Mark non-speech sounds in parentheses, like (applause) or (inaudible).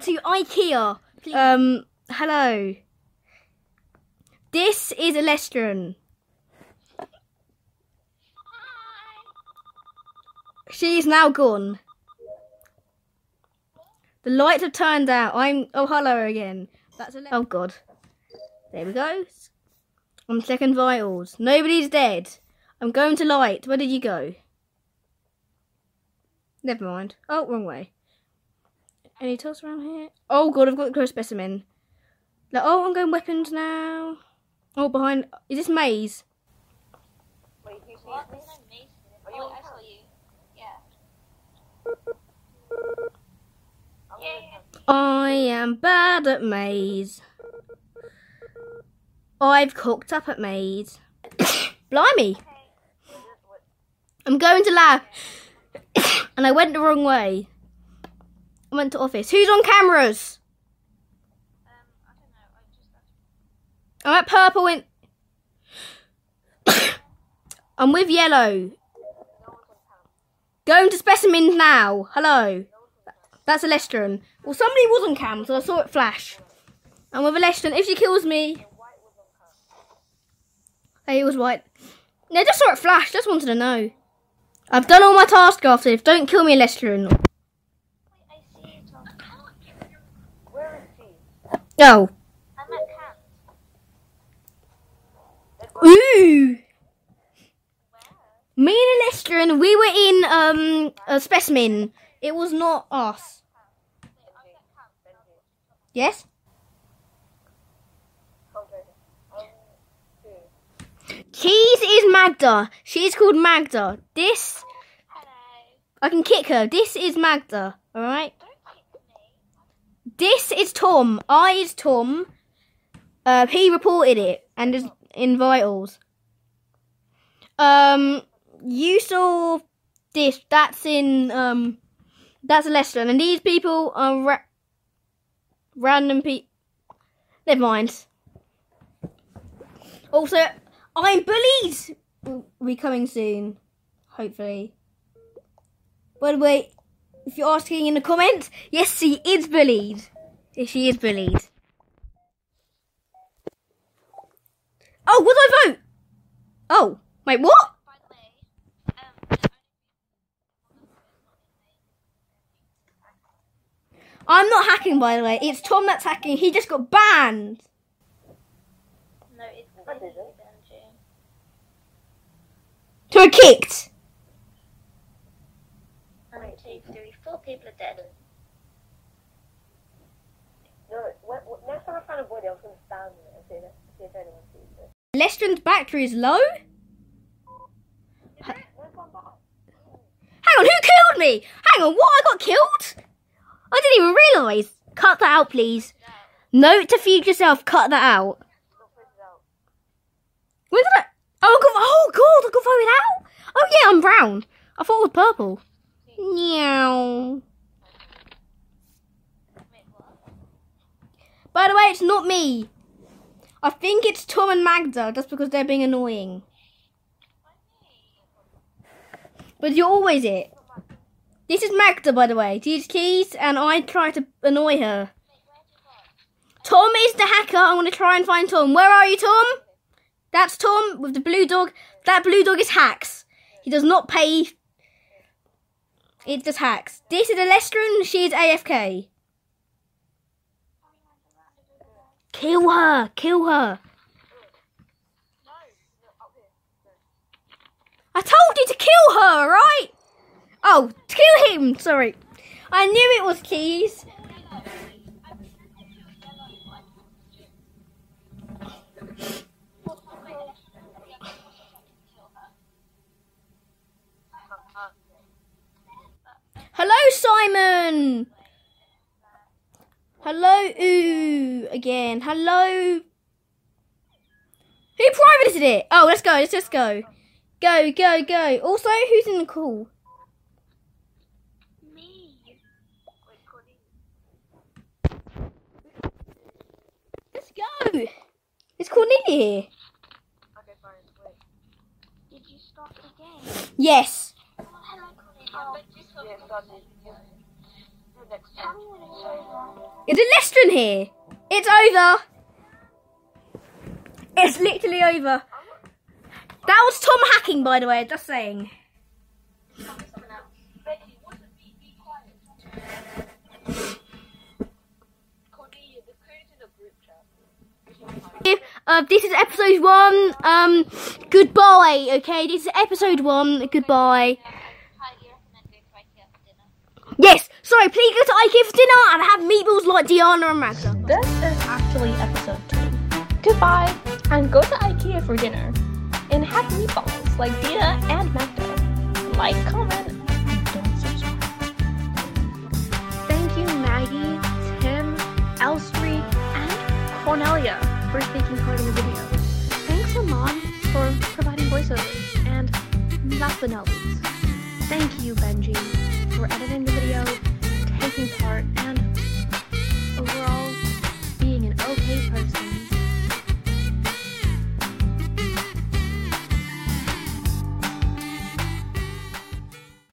To IKEA. Um, hello. This is Elestren. She's now gone. The lights have turned out. I'm. Oh, hello again. That's. Oh God. There we go. I'm checking vitals. Nobody's dead. I'm going to light. Where did you go? Never mind. Oh, wrong way. Any tools around here? Oh God, I've got the close specimen. Like, oh, I'm going weapons now. Oh, behind. Is this maze? Wait, you see What? me? There's no mason. Are you Oh, I saw you. Yeah. I'm Yeah, gonna yeah. have- I am bad at maze. I've cooked up at maze. (coughs) Blimey. Okay. What is- what- I'm going to lab. (coughs) and I went the wrong way. Went to office. Who's on cameras? Um, I don't know. I just. I'm at purple in. (coughs) I'm with yellow. No one's on camp. Going to specimens now. Hello. That's Elestren. Well, somebody was on cam, so I saw it flash. I'm with Elestren. If she kills me, The white was on camp. hey, it was white. No, I just saw it flash. Just wanted to know. I've done all my tasks after this. Don't kill me, Elestren. Wait, I see it on camp. Where is she? Oh. I'm at camp. Ooh. Me and Elestren, we were in um a specimen. It was not us. Yes. Cheese is Magda. She's called Magda. This Hello. I can kick her. This is Magda. All right. This is Tom. I is Tom. Uh, he reported it and is in vitals. Um, you saw this. That's in um, that's Leicester, and these people are ra- random people. Never mind. Also, I'm bullied. Be coming soon, hopefully. The way, if you're asking in the comments, yes, she is bullied. Yes, she is bullied. Oh, what did I vote? Oh, wait, what? By the way, um, the I'm not hacking, by the way. It's Tom that's hacking. He just got banned. no, it's I didn't. Benji. To a kicked. One, two, three, four people are dead. No, when, when, next time I find a body, I was gonna stand there and see, that, see if anyone sees it. Lestron's battery is low. Next. Hang on, who killed me? Hang on, what? I got killed? I didn't even realise. Cut that out, please. Note to future self, cut that out. Look this out. When did I? Oh, I got, oh God, I got voted out. Oh yeah, I'm brown. I thought it was purple. Meow. By the way, it's not me. I think it's Tom and Magda, just because they're being annoying. But you're always it. This is Magda, by the way. These keys, and I try to annoy her. Tom is the hacker. I'm going to try and find Tom. Where are you, Tom? That's Tom with the blue dog. That blue dog is hacks. He does not pay. It's just hacks. This is Elestren. She is AFK. Kill her. Kill her. I told you to kill her, right? Oh, kill him. Sorry. I knew it was keys. Hello, Simon. Hello, ooh, again. Hello. Who privated it? Oh, let's go. Let's just go. Go, go, go. Also, who's in the call? Me. Let's go. Is Cornelia here? Okay, fine. Wait. Did you start the game? Yes. Is it Lestron here? It's over. It's literally over. That was Tom hacking, by the way. Just saying. Uh, this is episode one. Um, goodbye. Okay, this is episode one. Goodbye. Highly recommend going to IKEA for dinner. Yes. Sorry. Please go to IKEA for dinner and have meatballs like Diana and Magda. This is actually episode two. Goodbye, and go to IKEA for dinner. And have meatballs like Dina and Magda. Like, comment, and don't subscribe. Thank you, Maggie, Tim, Elstree, and Cornelia for taking part in the video. Thanks, Aman, for providing voiceovers. And last but not least, thank you, Benji, for editing the video, taking part,